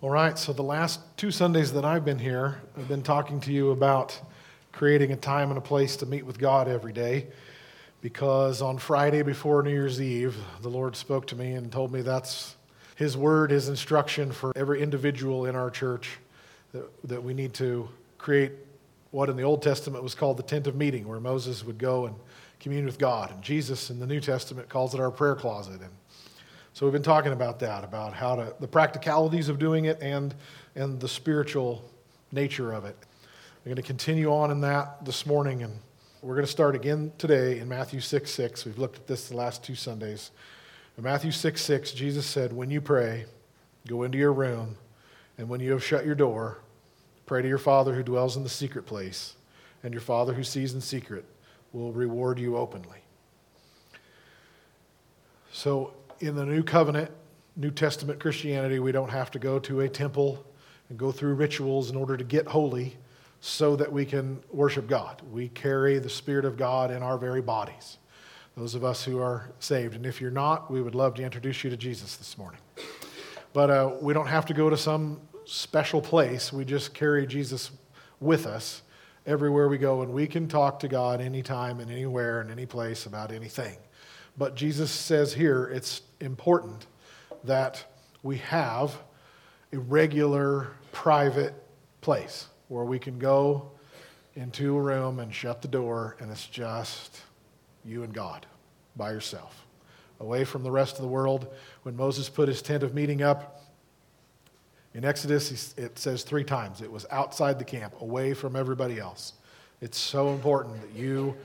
All right, so the last two Sundays that I've been here, I've been talking to you about creating a time and a place to meet with God every day. Because on Friday before New Year's Eve, the Lord spoke to me and told me that's His word, His instruction for every individual in our church that, that we need to create what in the Old Testament was called the tent of meeting, where Moses would go and commune with God. And Jesus in the New Testament calls it our prayer closet. And so we've been talking about that, about how to, the practicalities of doing it and, and the spiritual nature of it. We're going to continue on in that this morning, and we're going to start again today in Matthew 6 6. We've looked at this the last two Sundays. In Matthew 6 6, Jesus said, When you pray, go into your room, and when you have shut your door, pray to your Father who dwells in the secret place, and your Father who sees in secret will reward you openly. So, in the new covenant, New Testament Christianity, we don't have to go to a temple and go through rituals in order to get holy so that we can worship God. We carry the Spirit of God in our very bodies, those of us who are saved. And if you're not, we would love to introduce you to Jesus this morning. But uh, we don't have to go to some special place. We just carry Jesus with us everywhere we go, and we can talk to God anytime and anywhere and any place about anything. But Jesus says here it's important that we have a regular private place where we can go into a room and shut the door, and it's just you and God by yourself, away from the rest of the world. When Moses put his tent of meeting up in Exodus, it says three times it was outside the camp, away from everybody else. It's so important that you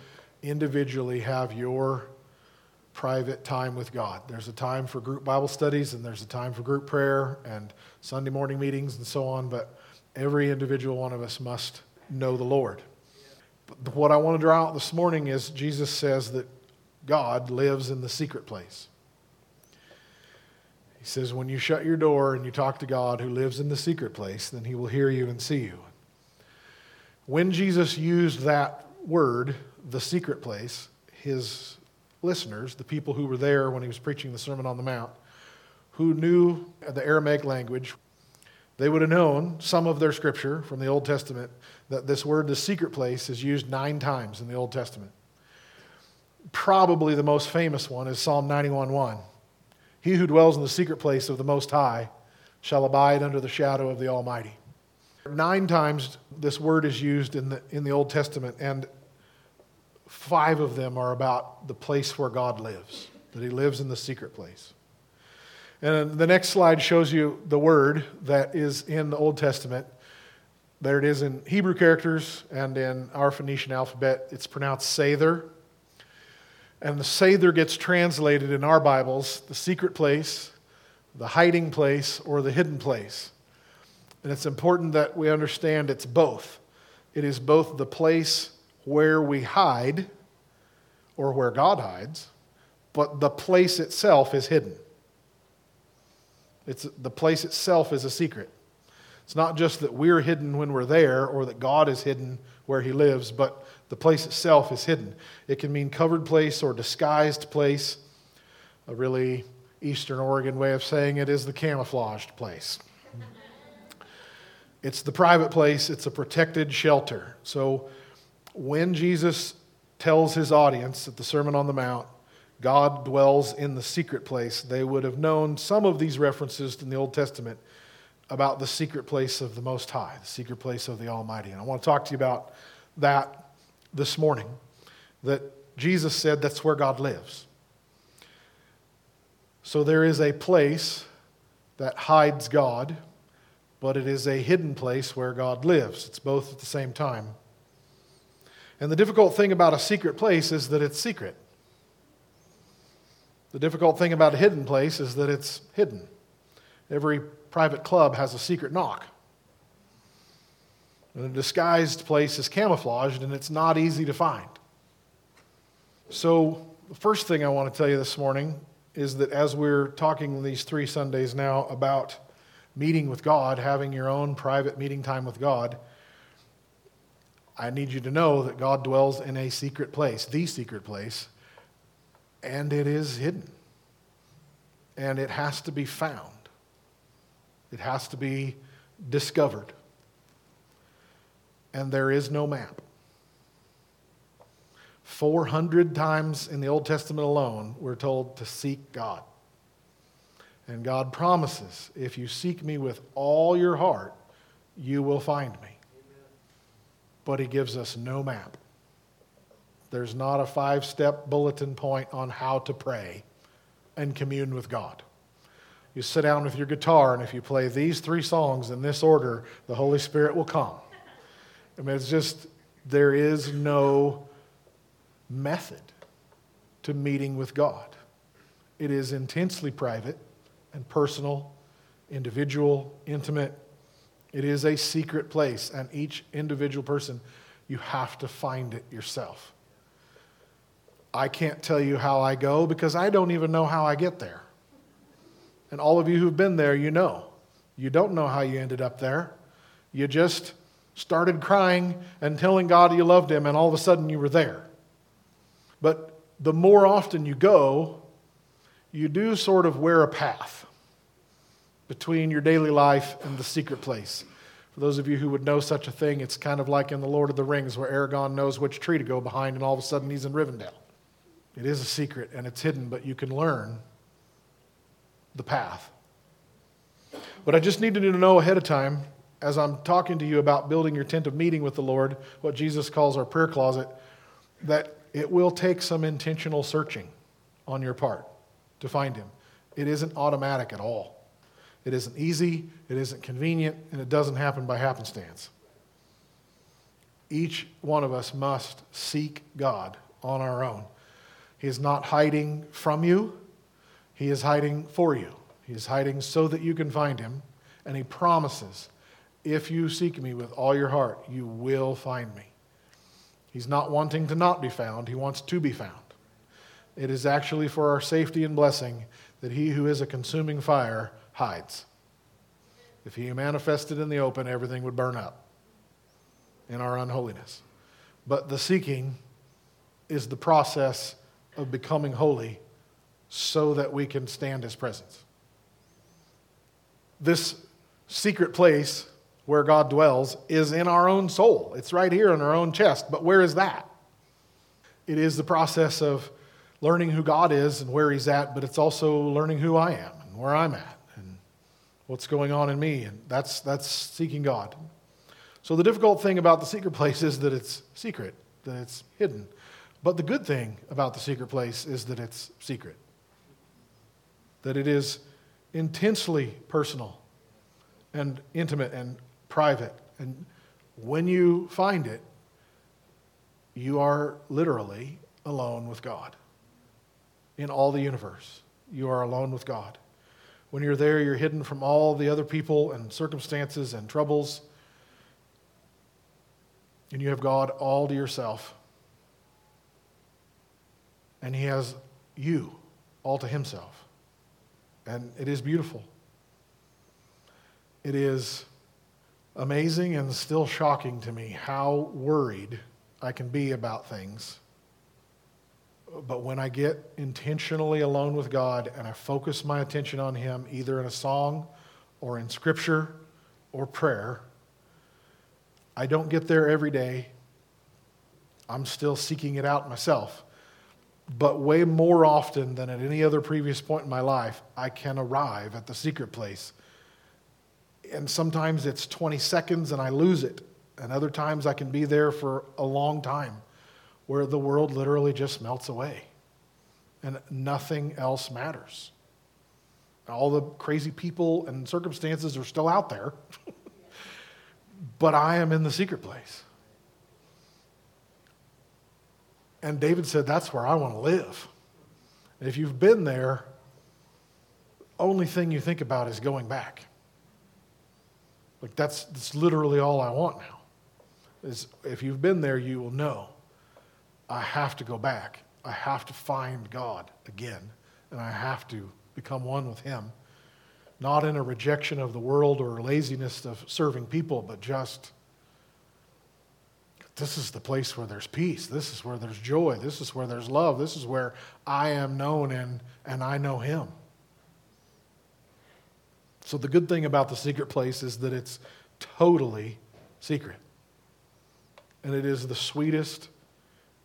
individually have your private time with God. There's a time for group Bible studies, and there's a time for group prayer and Sunday morning meetings and so on, but every individual one of us must know the Lord. But what I want to draw out this morning is Jesus says that God lives in the secret place. He says, when you shut your door and you talk to God who lives in the secret place, then he will hear you and see you. When Jesus used that word, the secret place, his listeners, the people who were there when he was preaching the Sermon on the Mount, who knew the Aramaic language, they would have known some of their scripture from the Old Testament that this word, the secret place, is used nine times in the Old Testament. Probably the most famous one is Psalm 91:1. He who dwells in the secret place of the Most High shall abide under the shadow of the Almighty. Nine times this word is used in the, in the Old Testament, and five of them are about the place where God lives, that He lives in the secret place. And the next slide shows you the word that is in the Old Testament. There it is in Hebrew characters and in our Phoenician alphabet. It's pronounced Sather. And the Sather gets translated in our Bibles the secret place, the hiding place, or the hidden place. And it's important that we understand it's both. It is both the place where we hide or where God hides, but the place itself is hidden. It's, the place itself is a secret. It's not just that we're hidden when we're there or that God is hidden where he lives, but the place itself is hidden. It can mean covered place or disguised place. A really Eastern Oregon way of saying it is the camouflaged place. It's the private place, it's a protected shelter. So when Jesus tells his audience at the Sermon on the Mount, God dwells in the secret place, they would have known some of these references in the Old Testament about the secret place of the Most High, the secret place of the Almighty. And I want to talk to you about that this morning. That Jesus said that's where God lives. So there is a place that hides God but it is a hidden place where God lives. It's both at the same time. And the difficult thing about a secret place is that it's secret. The difficult thing about a hidden place is that it's hidden. Every private club has a secret knock. And a disguised place is camouflaged and it's not easy to find. So, the first thing I want to tell you this morning is that as we're talking these three Sundays now about meeting with God, having your own private meeting time with God, I need you to know that God dwells in a secret place, the secret place, and it is hidden. And it has to be found. it has to be discovered. And there is no map. 400 times in the Old Testament alone, we're told to seek God. And God promises if you seek me with all your heart, you will find me. But He gives us no map. There's not a five step bulletin point on how to pray and commune with God. You sit down with your guitar, and if you play these three songs in this order, the Holy Spirit will come. I mean, it's just, there is no method to meeting with God. It is intensely private and personal, individual, intimate. It is a secret place, and each individual person, you have to find it yourself. I can't tell you how I go because I don't even know how I get there. And all of you who've been there, you know. You don't know how you ended up there. You just started crying and telling God you loved Him, and all of a sudden you were there. But the more often you go, you do sort of wear a path between your daily life and the secret place. For those of you who would know such a thing, it's kind of like in The Lord of the Rings, where Aragorn knows which tree to go behind, and all of a sudden he's in Rivendell. It is a secret and it's hidden, but you can learn the path. But I just needed to know ahead of time, as I'm talking to you about building your tent of meeting with the Lord, what Jesus calls our prayer closet, that it will take some intentional searching on your part to find Him. It isn't automatic at all. It isn't easy, it isn't convenient, and it doesn't happen by happenstance. Each one of us must seek God on our own. He is not hiding from you, He is hiding for you. He is hiding so that you can find Him, and He promises if you seek me with all your heart, you will find me. He's not wanting to not be found, He wants to be found. It is actually for our safety and blessing that He who is a consuming fire hides. If He manifested in the open, everything would burn up in our unholiness. But the seeking is the process of becoming holy so that we can stand His presence. This secret place where God dwells is in our own soul. It's right here in our own chest. But where is that? It is the process of learning who God is and where He's at, but it's also learning who I am and where I'm at what's going on in me. And that's, that's seeking God. So the difficult thing about the secret place is that it's secret, that it's hidden. But the good thing about the secret place is that it's secret, that it is intensely personal and intimate and private. And when you find it, you are literally alone with God. In all the universe, you are alone with God. When you're there, you're hidden from all the other people and circumstances and troubles. And you have God all to yourself. And He has you all to Himself. And it is beautiful. It is amazing and still shocking to me how worried I can be about things. But when I get intentionally alone with God and I focus my attention on Him, either in a song or in scripture or prayer, I don't get there every day. I'm still seeking it out myself. But way more often than at any other previous point in my life, I can arrive at the secret place and sometimes it's 20 seconds and I lose it. And other times I can be there for a long time where the world literally just melts away and nothing else matters. All the crazy people and circumstances are still out there, but I am in the secret place. And David said, That's where I want to live. And if you've been there, only thing you think about is going back. Like that's, that's literally all I want now. Is if you've been there, you will know. I have to go back. I have to find God again, and I have to become one with Him. Not in a rejection of the world or laziness of serving people, but just this is the place where there's peace. This is where there's joy. This is where there's love. This is where I am known and, and I know Him. So, the good thing about the secret place is that it's totally secret. And it is the sweetest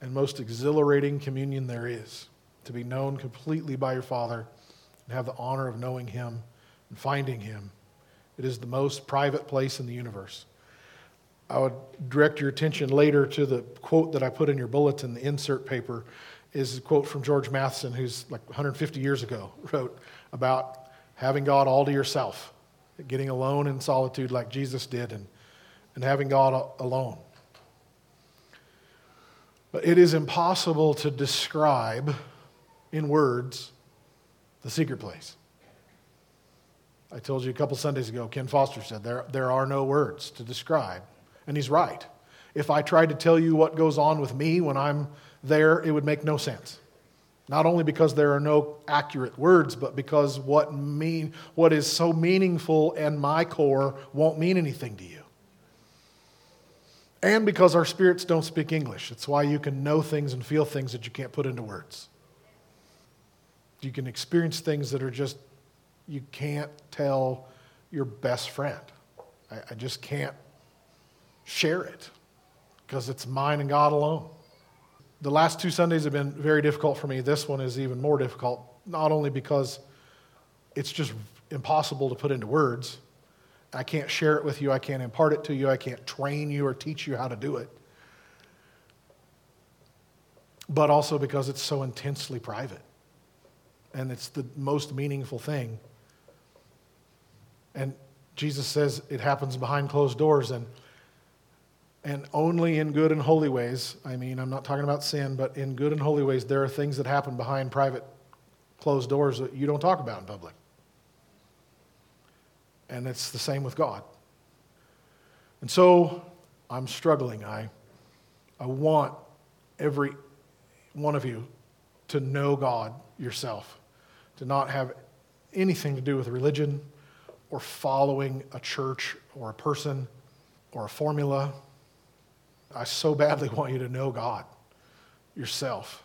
and most exhilarating communion there is to be known completely by your Father and have the honor of knowing Him and finding Him. It is the most private place in the universe. I would direct your attention later to the quote that I put in your bulletin, the insert paper, is a quote from George Matheson, who's like 150 years ago, wrote about having God all to yourself, getting alone in solitude like Jesus did, and, and having God alone. But it is impossible to describe in words the secret place. I told you a couple Sundays ago, Ken Foster said there, there are no words to describe. And he's right. If I tried to tell you what goes on with me when I'm there, it would make no sense. Not only because there are no accurate words, but because what, mean, what is so meaningful and my core won't mean anything to you. And because our spirits don't speak English. It's why you can know things and feel things that you can't put into words. You can experience things that are just, you can't tell your best friend. I, I just can't share it because it's mine and God alone the last two Sundays have been very difficult for me. This one is even more difficult, not only because it's just impossible to put into words. I can't share it with you. I can't impart it to you. I can't train you or teach you how to do it. But also because it's so intensely private. And it's the most meaningful thing. And Jesus says it happens behind closed doors. And and only in good and holy ways. I mean, I'm not talking about sin, but in good and holy ways, there are things that happen behind private, closed doors that you don't talk about in public. And it's the same with God. And so I'm struggling. I, I want every one of you to know God yourself, to not have anything to do with religion or following a church or a person or a formula I so badly want you to know God yourself,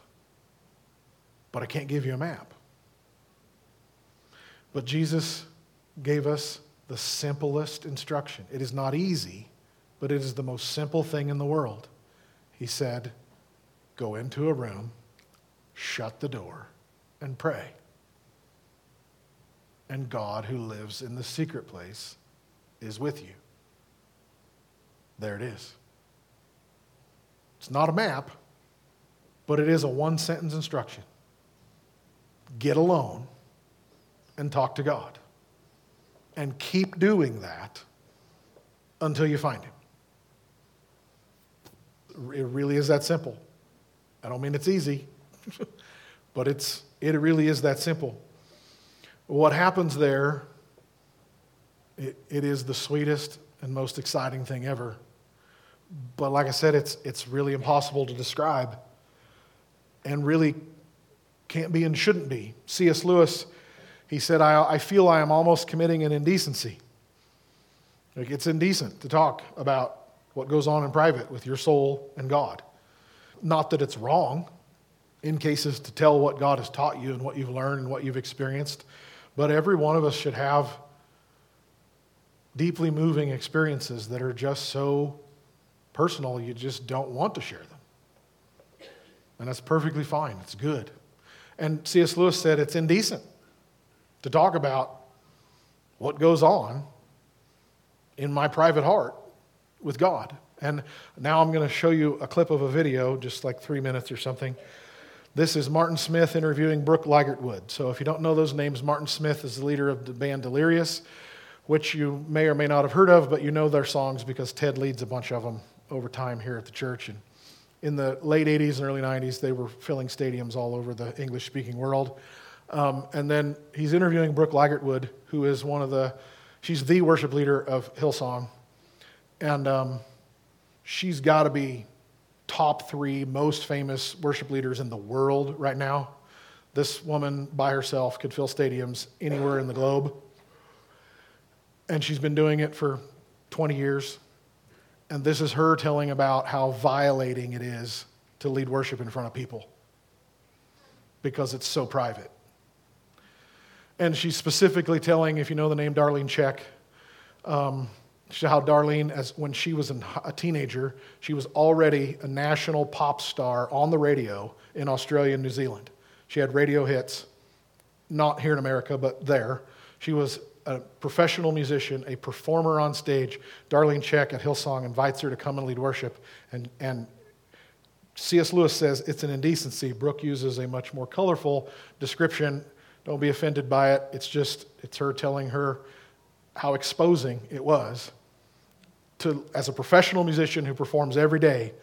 but I can't give you a map. But Jesus gave us the simplest instruction. It is not easy, but it is the most simple thing in the world. He said, Go into a room, shut the door, and pray. And God, who lives in the secret place, is with you. There it is. It's not a map, but it is a one sentence instruction get alone and talk to God. And keep doing that until you find Him. It really is that simple. I don't mean it's easy, but it's, it really is that simple. What happens there, it, it is the sweetest and most exciting thing ever but like I said, it's, it's really impossible to describe and really can't be and shouldn't be. C.S. Lewis, he said, I, I feel I am almost committing an indecency. Like it's indecent to talk about what goes on in private with your soul and God. Not that it's wrong in cases to tell what God has taught you and what you've learned and what you've experienced, but every one of us should have deeply moving experiences that are just so personal, you just don't want to share them. And that's perfectly fine, it's good. And C.S. Lewis said it's indecent to talk about what goes on in my private heart with God. And now I'm going to show you a clip of a video, just like three minutes or something. This is Martin Smith interviewing Brooke Ligertwood. So if you don't know those names, Martin Smith is the leader of the band Delirious, which you may or may not have heard of, but you know their songs because Ted leads a bunch of them over time here at the church. And in the late 80s and early 90s, they were filling stadiums all over the English speaking world. Um, and then he's interviewing Brooke Ligertwood, who is one of the, she's the worship leader of Hillsong. And um, she's got to be top three most famous worship leaders in the world right now. This woman by herself could fill stadiums anywhere in the globe. And she's been doing it for 20 years. And this is her telling about how violating it is to lead worship in front of people because it's so private. And she's specifically telling, if you know the name Darlene Zschech, um, how Darlene, as when she was a teenager, she was already a national pop star on the radio in Australia and New Zealand. She had radio hits, not here in America, but there. She was a professional musician, a performer on stage. Darlene Zschech at Hillsong invites her to come and lead worship. And, and C.S. Lewis says it's an indecency. Brooke uses a much more colorful description. Don't be offended by it. It's just, it's her telling her how exposing it was to, as a professional musician who performs every day,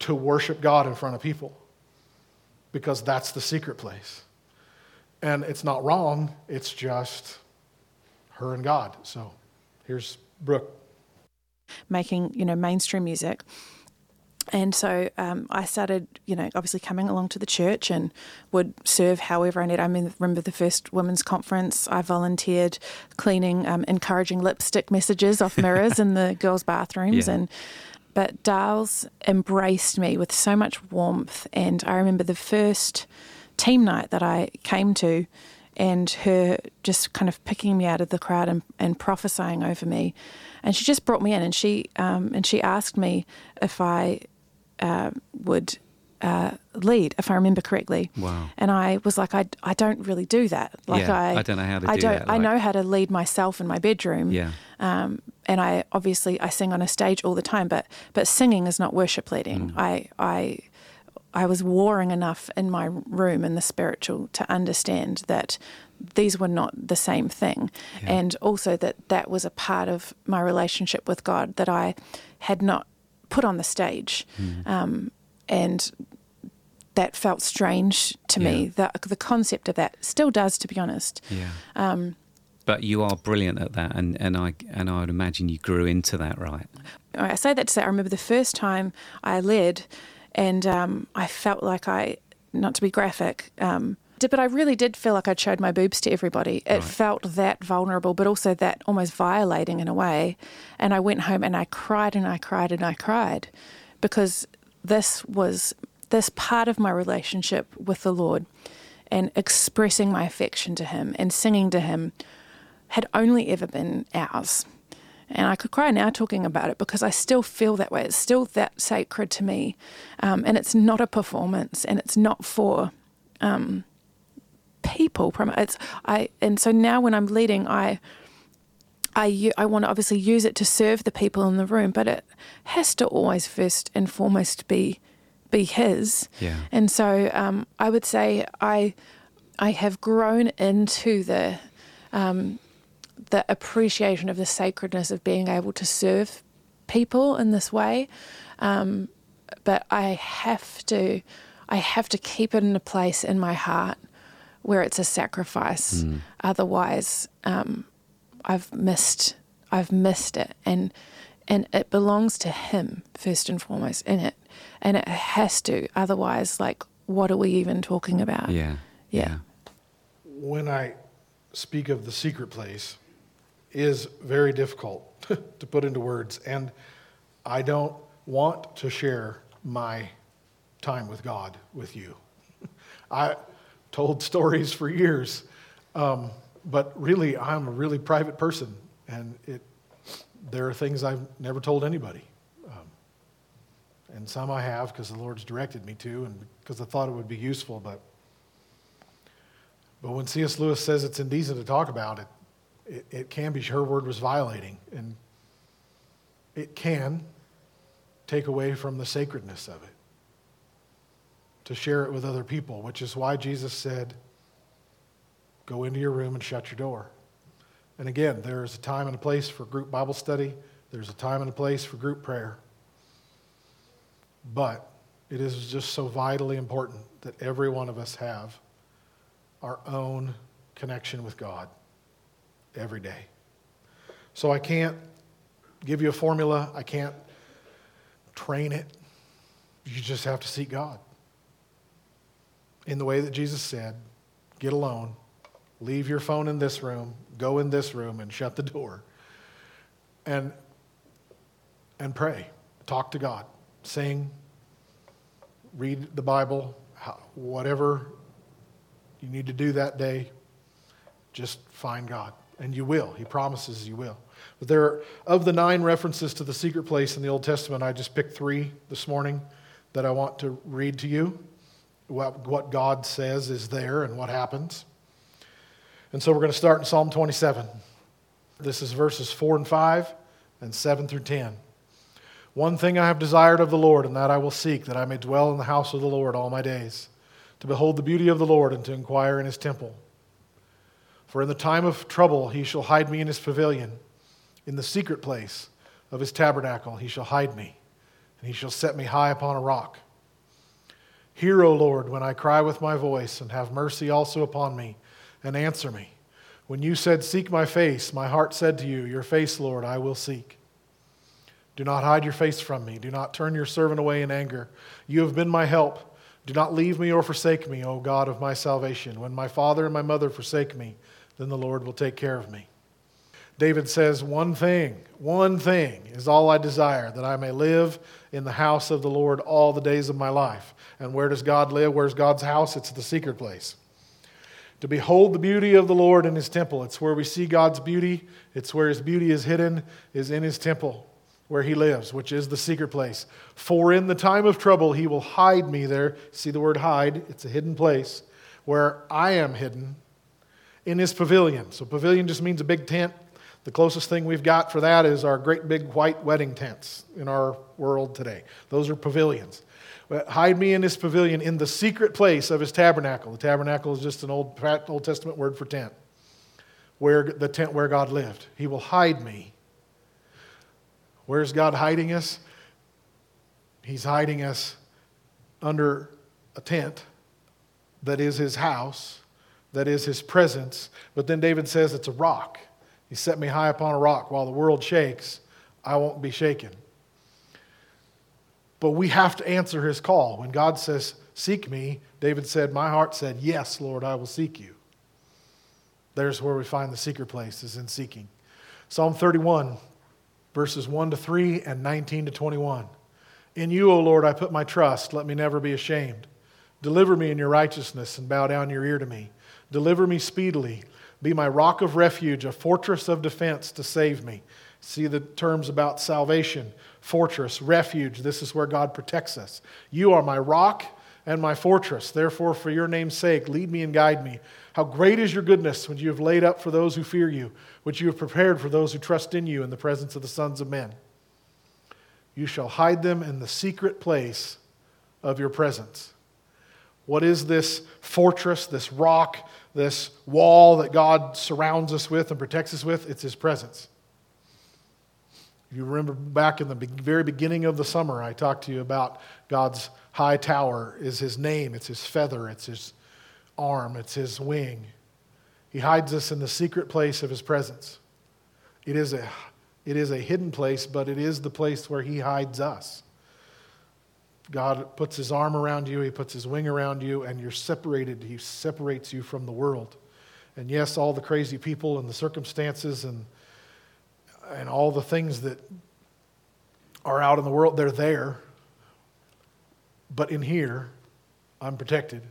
to worship God in front of people. Because that's the secret place. And it's not wrong, it's just her and God. So here's Brooke. Making, you know, mainstream music. And so um, I started, you know, obviously coming along to the church and would serve however I need. I mean, remember the first women's conference, I volunteered cleaning, um, encouraging lipstick messages off mirrors in the girls' bathrooms. Yeah. And but Darls embraced me with so much warmth. And I remember the first team night that I came to and her just kind of picking me out of the crowd and, and prophesying over me. And she just brought me in and she um, and she asked me if I uh, would uh, lead, if I remember correctly. Wow. And I was like, I, I don't really do that. Like yeah, I, I don't know how to I do don't, that. Like. I know how to lead myself in my bedroom. Yeah. Um, and I obviously I sing on a stage all the time, but but singing is not worship leading. Mm. I I I was warring enough in my room in the spiritual to understand that these were not the same thing, yeah. and also that that was a part of my relationship with God that I had not put on the stage. Mm. Um, and that felt strange to yeah. me. The, the concept of that still does, to be honest. Yeah. Um, but you are brilliant at that, and, and I and I would imagine you grew into that, right? I say that to say I remember the first time I led, and um, I felt like I, not to be graphic, um, but I really did feel like I'd showed my boobs to everybody. It right. felt that vulnerable, but also that almost violating in a way. And I went home and I cried and I cried and I cried because this was this part of my relationship with the Lord and expressing my affection to Him and singing to Him had only ever been ours. And I could cry now talking about it because I still feel that way. It's still that sacred to me. Um, and it's not a performance and it's not for um, people. From it's I and so now when I'm leading, I I I want to obviously use it to serve the people in the room, but it has to always first and foremost be be His. Yeah. And so um, I would say I I have grown into the um, the appreciation of the sacredness of being able to serve people in this way. Um, but I have to I have to keep it in a place in my heart where it's a sacrifice. Mm. Otherwise, um, I've missed I've missed it, and and it belongs to Him first and foremost in it, and it has to. Otherwise, like, what are we even talking about? Yeah, yeah. When I speak of the secret place, is very difficult to put into words, and I don't want to share my time with God with you. I told stories for years. Um, but really, I'm a really private person, and it, there are things I've never told anybody. Um, and some I have because the Lord's directed me to, and because I thought it would be useful. But, but when C.S. Lewis says it's indecent to talk about it, it, it can be her word was violating, and it can take away from the sacredness of it to share it with other people, which is why Jesus said, Go into your room and shut your door. And again, there is a time and a place for group Bible study, there's a time and a place for group prayer. But it is just so vitally important that every one of us have our own connection with God every day. So I can't give you a formula, I can't train it. You just have to seek God in the way that Jesus said get alone, leave your phone in this room, go in this room, and shut the door. And, and pray. Talk to God. Sing. Read the Bible. Whatever you need to do that day. Just find God. And you will. He promises you will. But there, are, of the nine references to the secret place in the Old Testament, I just picked three this morning that I want to read to you. What, what God says is there and what happens. And so we're going to start in Psalm 27. This is verses 4 and 5 and 7 through 10. One thing I have desired of the Lord, and that I will seek, that I may dwell in the house of the Lord all my days, to behold the beauty of the Lord and to inquire in his temple. For in the time of trouble he shall hide me in his pavilion. In the secret place of his tabernacle he shall hide me, and he shall set me high upon a rock. Hear, O Lord, when I cry with my voice, and have mercy also upon me, and answer me. When you said, Seek my face, my heart said to you, Your face, Lord, I will seek. Do not hide your face from me. Do not turn your servant away in anger. You have been my help. Do not leave me or forsake me, O God of my salvation. When my father and my mother forsake me, then the Lord will take care of me. David says, One thing, one thing is all I desire, that I may live in the house of the Lord all the days of my life. And where does God live? Where's God's house? It's the secret place. To behold the beauty of the Lord in his temple. It's where we see God's beauty. It's where his beauty is hidden, is in his temple where he lives, which is the secret place. For in the time of trouble he will hide me there. See the word hide? It's a hidden place where I am hidden in his pavilion. So, pavilion just means a big tent. The closest thing we've got for that is our great big white wedding tents in our world today. Those are pavilions. Hide me in his pavilion in the secret place of his tabernacle. The tabernacle is just an old, Old Testament word for tent, where the tent where God lived. He will hide me Where's God hiding us? He's hiding us under a tent that is his house, that is his presence. But then David says it's a rock. He set me high upon a rock. While the world shakes, I won't be shaken. But we have to answer his call. When God says, Seek me, David said, My heart said, Yes, Lord, I will seek you. There's where we find the secret place, is in seeking. Psalm 31 verses 1 to 3 and 19 to 21. In you, O Lord, I put my trust. Let me never be ashamed. Deliver me in your righteousness and bow down your ear to me. Deliver me speedily. Be my rock of refuge, a fortress of defense to save me. See the terms about salvation, fortress, refuge. This is where God protects us. You are my rock and my fortress. Therefore, for your name's sake, lead me and guide me. How great is your goodness when you have laid up for those who fear you, which you have prepared for those who trust in you in the presence of the sons of men. You shall hide them in the secret place of your presence. What is this fortress, this rock, this wall that God surrounds us with and protects us with? It's His presence. If you remember back in the very beginning of the summer, I talked to you about God's high tower is His name, it's His feather, it's His arm, it's his wing. He hides us in the secret place of his presence. It is a, it is a hidden place, but it is the place where he hides us. God puts his arm around you, he puts his wing around you, and you're separated. He separates you from the world. And yes, all the crazy people and the circumstances and, and all the things that are out in the world, they're there. But in here, I'm protected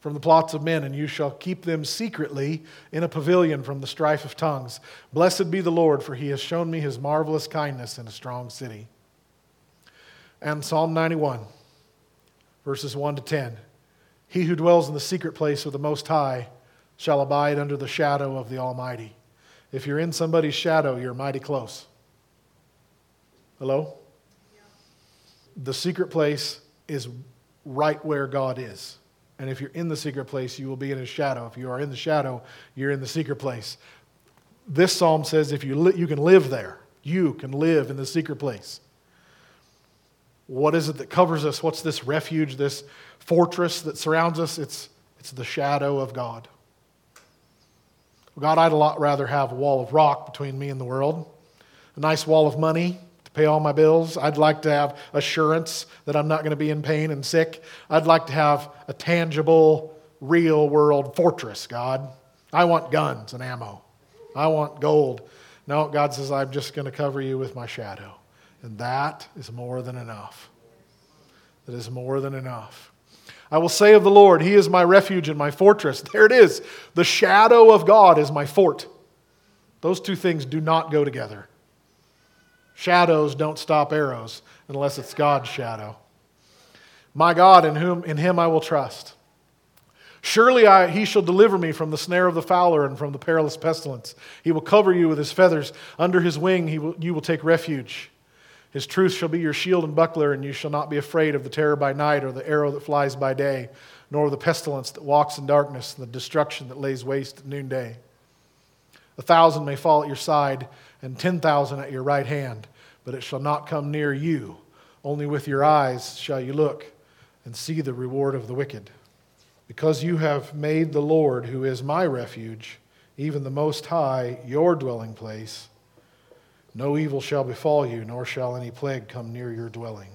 from the plots of men, and you shall keep them secretly in a pavilion from the strife of tongues. Blessed be the Lord, for he has shown me his marvelous kindness in a strong city. And Psalm 91, verses 1 to 10. He who dwells in the secret place of the Most High shall abide under the shadow of the Almighty. If you're in somebody's shadow, you're mighty close. Hello? The secret place is right where God is. And if you're in the secret place, you will be in his shadow. If you are in the shadow, you're in the secret place. This psalm says if you, li- you can live there, you can live in the secret place. What is it that covers us? What's this refuge, this fortress that surrounds us? It's, it's the shadow of God. God, I'd a lot rather have a wall of rock between me and the world, a nice wall of money, to pay all my bills. I'd like to have assurance that I'm not going to be in pain and sick. I'd like to have a tangible, real world fortress, God. I want guns and ammo. I want gold. No, God says, I'm just going to cover you with my shadow. And that is more than enough. That is more than enough. I will say of the Lord, He is my refuge and my fortress. There it is. The shadow of God is my fort. Those two things do not go together. Shadows don't stop arrows unless it's God's shadow. My God, in whom in him I will trust. Surely I, he shall deliver me from the snare of the fowler and from the perilous pestilence. He will cover you with his feathers. Under his wing will, you will take refuge. His truth shall be your shield and buckler, and you shall not be afraid of the terror by night or the arrow that flies by day, nor the pestilence that walks in darkness and the destruction that lays waste at noonday. A thousand may fall at your side and ten thousand at your right hand, but it shall not come near you. Only with your eyes shall you look and see the reward of the wicked. Because you have made the Lord, who is my refuge, even the Most High, your dwelling place, no evil shall befall you, nor shall any plague come near your dwelling.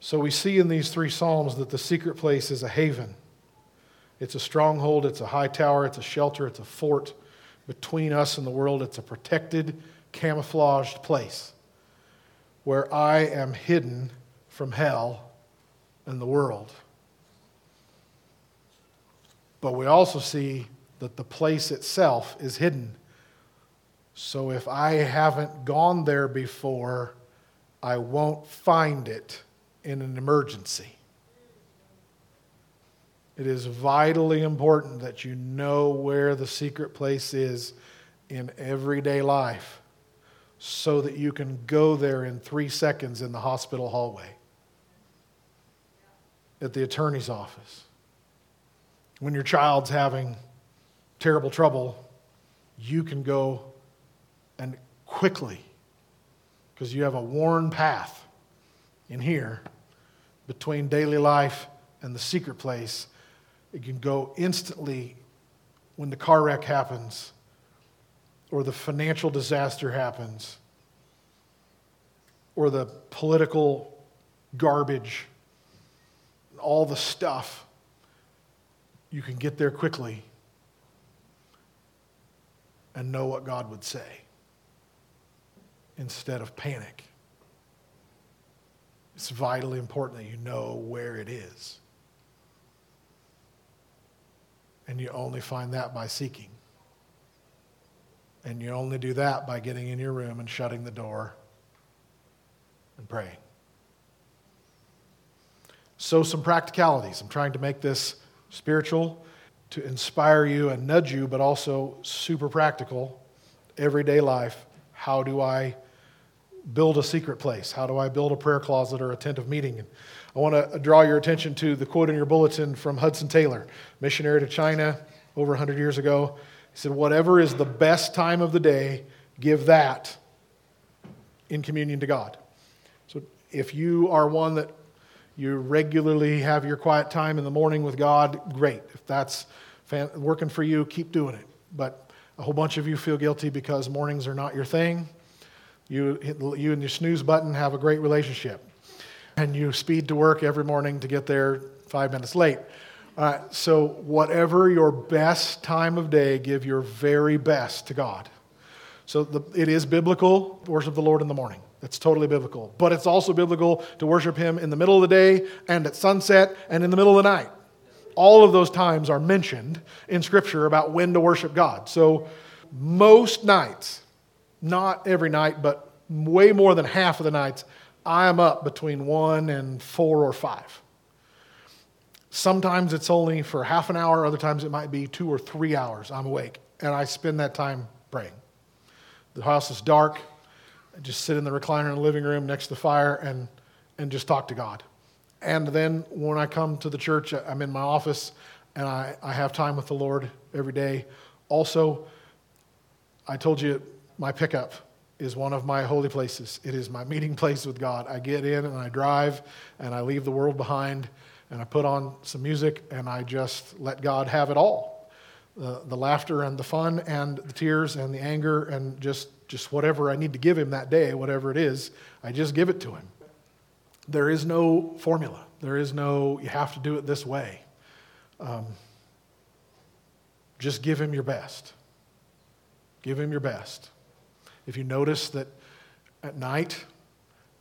So we see in these three Psalms that the secret place is a haven. It's a stronghold, it's a high tower, it's a shelter, it's a fort between us and the world. It's a protected, camouflaged place where I am hidden from hell and the world. But we also see that the place itself is hidden so if I haven't gone there before, I won't find it in an emergency. It is vitally important that you know where the secret place is in everyday life so that you can go there in three seconds in the hospital hallway, at the attorney's office. When your child's having terrible trouble, you can go quickly because you have a worn path in here between daily life and the secret place. It can go instantly when the car wreck happens or the financial disaster happens or the political garbage, all the stuff. You can get there quickly and know what God would say instead of panic. It's vitally important that you know where it is. And you only find that by seeking. And you only do that by getting in your room and shutting the door and praying. So, some practicalities. I'm trying to make this spiritual to inspire you and nudge you, but also super practical, everyday life. How do I build a secret place? How do I build a prayer closet or a tent of meeting? And I want to draw your attention to the quote in your bulletin from Hudson Taylor, missionary to China over 100 years ago. He said, Whatever is the best time of the day, give that in communion to God. So if you are one that you regularly have your quiet time in the morning with God, great. If that's working for you, keep doing it. But a whole bunch of you feel guilty because mornings are not your thing. You, you and your snooze button have a great relationship. And you speed to work every morning to get there five minutes late. Uh, so, whatever your best time of day, give your very best to God. So, the, it is biblical worship the Lord in the morning. That's totally biblical. But it's also biblical to worship Him in the middle of the day and at sunset and in the middle of the night. All of those times are mentioned in Scripture about when to worship God. So, most nights, not every night, but way more than half of the nights, I am up between one and four or five. Sometimes it's only for half an hour, other times it might be two or three hours I'm awake, and I spend that time praying. The house is dark. I just sit in the recliner in the living room next to the fire and, and just talk to God. And then when I come to the church, I'm in my office and I, I have time with the Lord every day. Also, I told you my pickup is one of my holy places. It is my meeting place with God. I get in and I drive and I leave the world behind and I put on some music and I just let God have it all the, the laughter and the fun and the tears and the anger and just, just whatever I need to give Him that day, whatever it is, I just give it to Him. There is no formula, there is no, you have to do it this way. Um, just give Him your best. Give Him your best. If you notice that at night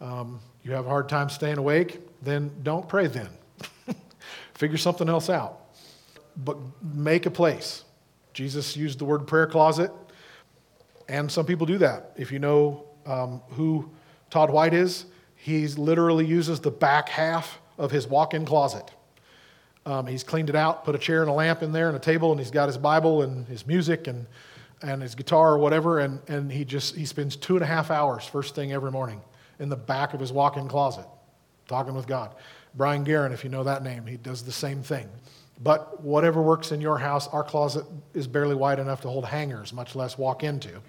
Um, you have a hard time staying awake, then don't pray then. Figure something else out. But make a place. Jesus used the word prayer closet, and some people do that. If you know um, who Todd White is, he literally uses the back half of his walk in closet. Um, he's cleaned it out, put a chair and a lamp in there and a table, and he's got his Bible and his music and, and his guitar or whatever, and, and he just he spends two and a half hours first thing every morning in the back of his walk in closet talking with God. Brian Guerin, if you know that name, he does the same thing. But whatever works in your house, our closet is barely wide enough to hold hangers, much less walk into.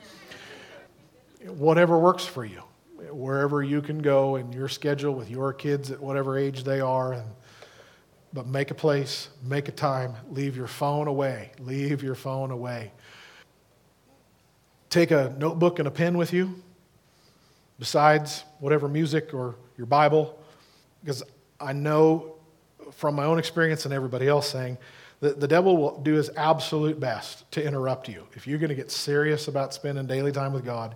Whatever works for you, wherever you can go in your schedule with your kids at whatever age they are. And, but make a place, make a time, leave your phone away. Leave your phone away. Take a notebook and a pen with you, besides whatever music or your Bible, because I know from my own experience and everybody else saying that the devil will do his absolute best to interrupt you. If you're going to get serious about spending daily time with God,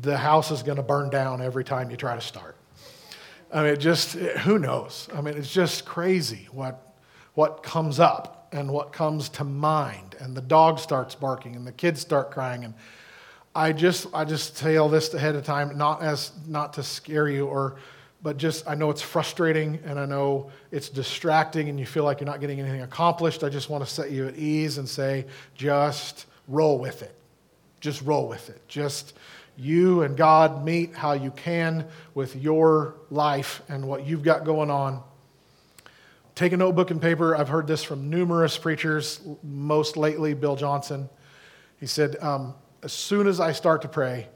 the house is going to burn down every time you try to start. I mean, just, who knows? I mean, it's just crazy what, what comes up and what comes to mind. And the dog starts barking and the kids start crying. And I just, I just say all this ahead of time, not as, not to scare you or, but just, I know it's frustrating and I know it's distracting and you feel like you're not getting anything accomplished. I just want to set you at ease and say, just roll with it. Just roll with it. Just, you and God meet how you can with your life and what you've got going on. Take a notebook and paper. I've heard this from numerous preachers, most lately, Bill Johnson. He said, um, As soon as I start to pray,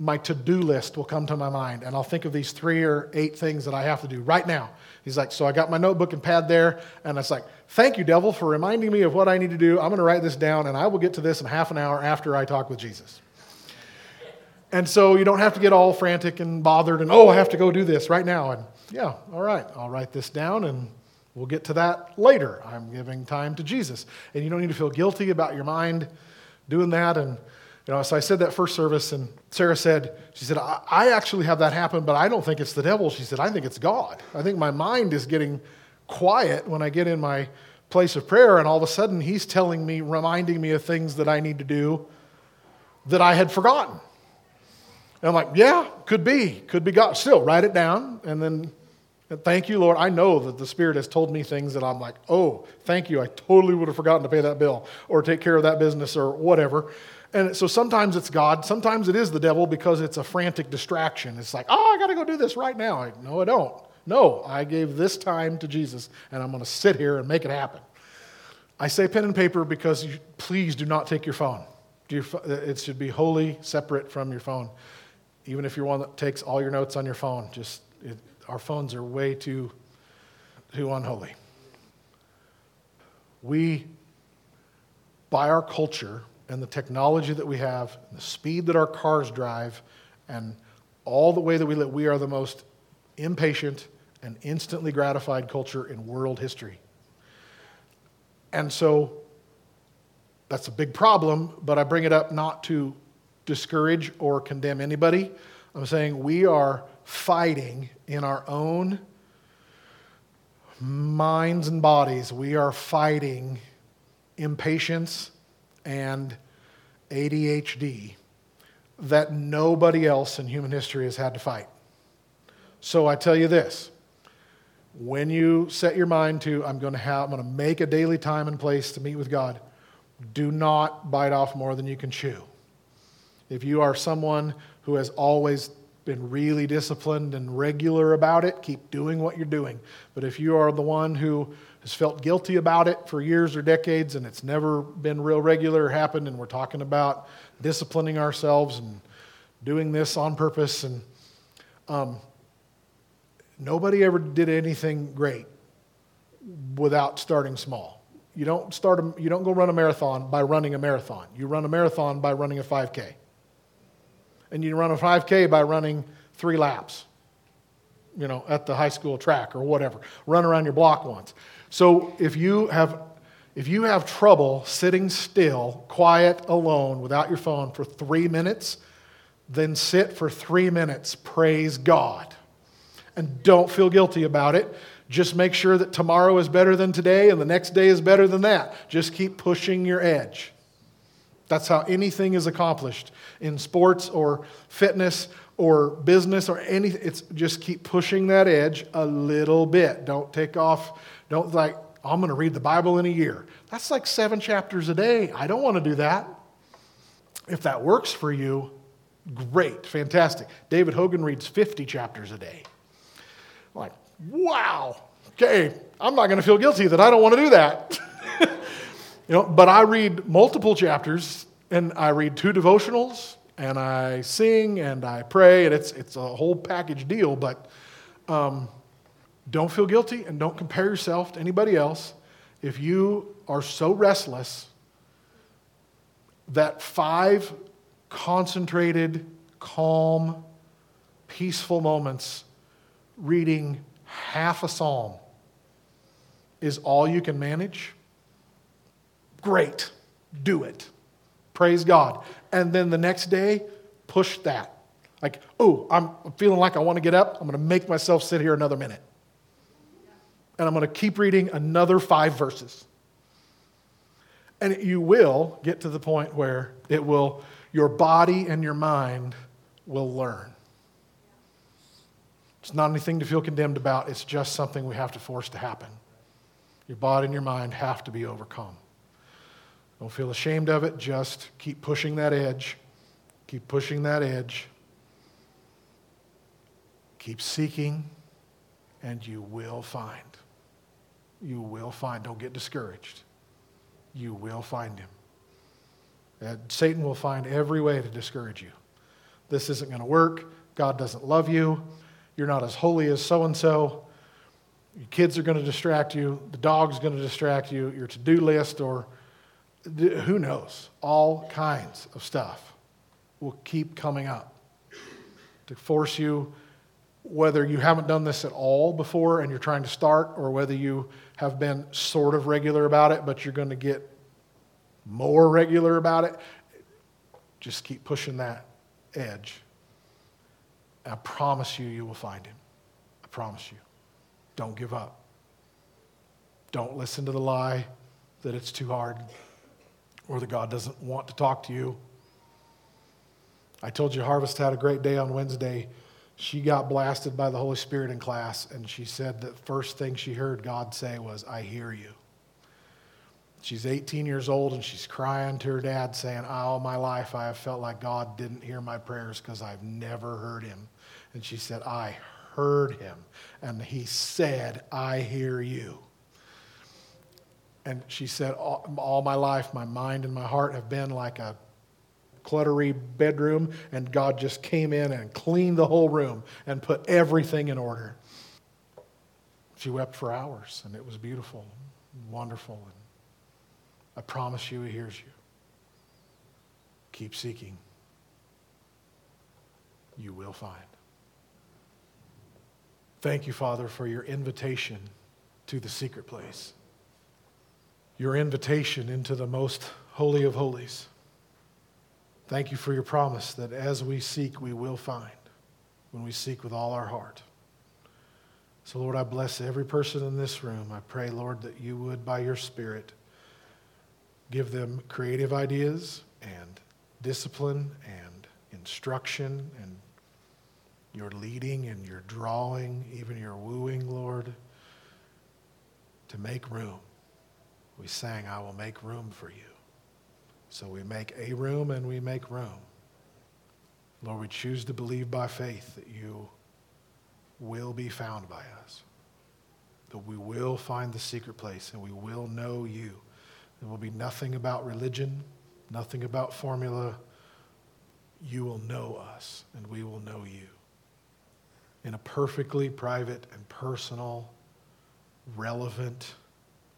my to do list will come to my mind, and I'll think of these three or eight things that I have to do right now. He's like, So I got my notebook and pad there, and it's like, Thank you, devil, for reminding me of what I need to do. I'm going to write this down, and I will get to this in half an hour after I talk with Jesus. And so you don't have to get all frantic and bothered and, oh, I have to go do this right now. And yeah, all right, I'll write this down and we'll get to that later. I'm giving time to Jesus. And you don't need to feel guilty about your mind doing that. And, you know, so I said that first service, and Sarah said, she said, I, I actually have that happen, but I don't think it's the devil. She said, I think it's God. I think my mind is getting quiet when I get in my place of prayer, and all of a sudden he's telling me, reminding me of things that I need to do that I had forgotten. And I'm like, yeah, could be, could be God. Still, write it down, and then thank you, Lord. I know that the Spirit has told me things that I'm like, oh, thank you. I totally would have forgotten to pay that bill or take care of that business or whatever. And so sometimes it's God, sometimes it is the devil because it's a frantic distraction. It's like, oh, I got to go do this right now. I, no, I don't. No, I gave this time to Jesus, and I'm going to sit here and make it happen. I say pen and paper because you, please do not take your phone. Uh, it should be wholly separate from your phone even if you're one that takes all your notes on your phone, just it, our phones are way too, too unholy. We, by our culture and the technology that we have, the speed that our cars drive, and all the way that we live, we are the most impatient and instantly gratified culture in world history. And so that's a big problem, but I bring it up not to discourage or condemn anybody. I'm saying we are fighting in our own minds and bodies. We are fighting impatience and ADHD that nobody else in human history has had to fight. So I tell you this when you set your mind to, I'm going to have, I'm going to make a daily time and place to meet with God, do not bite off more than you can chew. If you are someone who has always been really disciplined and regular about it, keep doing what you're doing. But if you are the one who has felt guilty about it for years or decades and it's never been real regular happened, and we're talking about disciplining ourselves and doing this on purpose, and um, nobody ever did anything great without starting small. You don't start a, you don't go run a marathon by running a marathon. You run a marathon by running a 5K and you run a 5K by running three laps, you know, at the high school track or whatever. Run around your block once. So if you have if you have trouble sitting still, quiet, alone, without your phone for three minutes, then sit for three minutes. Praise God. And don't feel guilty about it. Just make sure that tomorrow is better than today and the next day is better than that. Just keep pushing your edge. That's how anything is accomplished in sports or fitness or business or anything. It's just keep pushing that edge a little bit. Don't take off. Don't like, I'm going to read the Bible in a year. That's like seven chapters a day. I don't want to do that. If that works for you, great, fantastic. David Hogan reads 50 chapters a day. Like, wow, okay, I'm not going to feel guilty that I don't want to do that. you know, but I read multiple chapters and I read two devotionals and I sing and I pray and it's, it's a whole package deal, but um, don't feel guilty and don't compare yourself to anybody else. If you are so restless that five concentrated, calm, peaceful moments reading half a psalm is all you can manage, great, do it. Praise God. And then the next day, push that. Like, oh, I'm feeling like I want to get up. I'm going to make myself sit here another minute. And I'm going to keep reading another five verses. And you will get to the point where it will, your body and your mind will learn. It's not anything to feel condemned about, it's just something we have to force to happen. Your body and your mind have to be overcome. Don't feel ashamed of it, just keep pushing that edge. Keep pushing that edge. Keep seeking, and you will find. You will find. Don't get discouraged. You will find him. And Satan will find every way to discourage you. This isn't going to work. God doesn't love you. You're not as holy as so and so. Your kids are going to distract you. The dog's going to distract you. Your to do list, or who knows, all kinds of stuff will keep coming up to force you, whether you haven't done this at all before and you're trying to start, or whether you have been sort of regular about it, but you're going to get more regular about it. Just keep pushing that edge. I promise you, you will find him. I promise you. Don't give up. Don't listen to the lie that it's too hard or that God doesn't want to talk to you. I told you Harvest had a great day on Wednesday. She got blasted by the Holy Spirit in class, and she said the first thing she heard God say was, I hear you. She's 18 years old and she's crying to her dad, saying, ah, All my life I have felt like God didn't hear my prayers because I've never heard him. And she said, I heard him. And he said, I hear you. And she said, all, all, my life, my mind and my heart have been like a cluttery bedroom, and God just came in and cleaned the whole room and put everything in order. She wept for hours, and it was beautiful, and wonderful. And I promise you, He hears you. Keep seeking. You will find. Thank you, Father, for your invitation to the secret place, your invitation into the most holy of holies. Thank you for your promise that as we seek, we will find when we seek with all our heart. So, Lord, I bless every person in this room. I pray, Lord, that you would, by your Spirit, give them creative ideas and discipline and instruction and your leading and your drawing, even your wooing, Lord, to make room. We sang, I will make room for you. So we make a room and we make room. Lord, we choose to believe by faith that you will be found by us, that we will find the secret place and we will know you. There will be nothing about religion, nothing about formula. You will know us and we will know you in a perfectly private and personal, relevant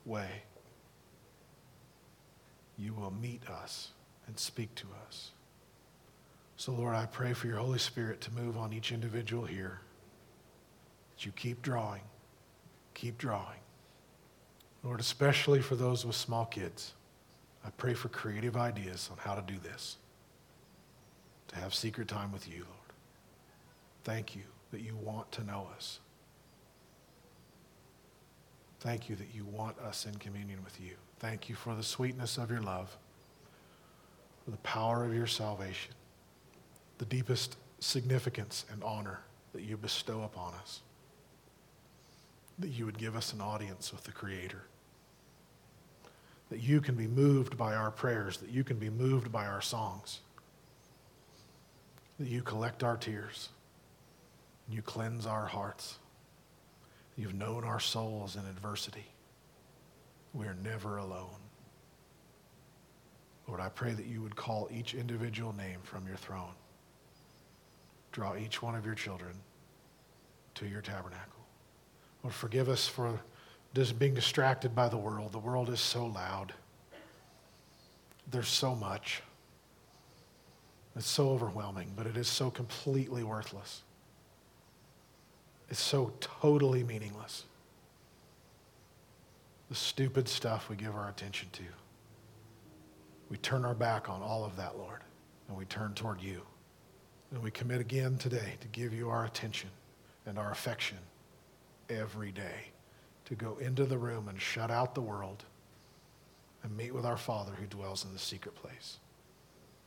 way. You will meet us and speak to us. So, Lord, I pray for your Holy Spirit to move on each individual here. That you keep drawing, keep drawing. Lord, especially for those with small kids, I pray for creative ideas on how to do this, to have secret time with you, Lord. Thank you that you want to know us. Thank you that you want us in communion with you. Thank you for the sweetness of your love, for the power of your salvation, the deepest significance and honor that you bestow upon us, that you would give us an audience with the Creator, that you can be moved by our prayers, that you can be moved by our songs, that you collect our tears, you cleanse our hearts. You've known our souls in adversity. We are never alone. Lord, I pray that you would call each individual name from your throne. Draw each one of your children to your tabernacle. Lord, forgive us for just being distracted by the world. The world is so loud. There's so much. It's so overwhelming, but it is so completely worthless. It's so totally meaningless. The stupid stuff we give our attention to. We turn our back on all of that, Lord, and we turn toward you. And we commit again today to give you our attention and our affection every day, to go into the room and shut out the world and meet with our Father who dwells in the secret place.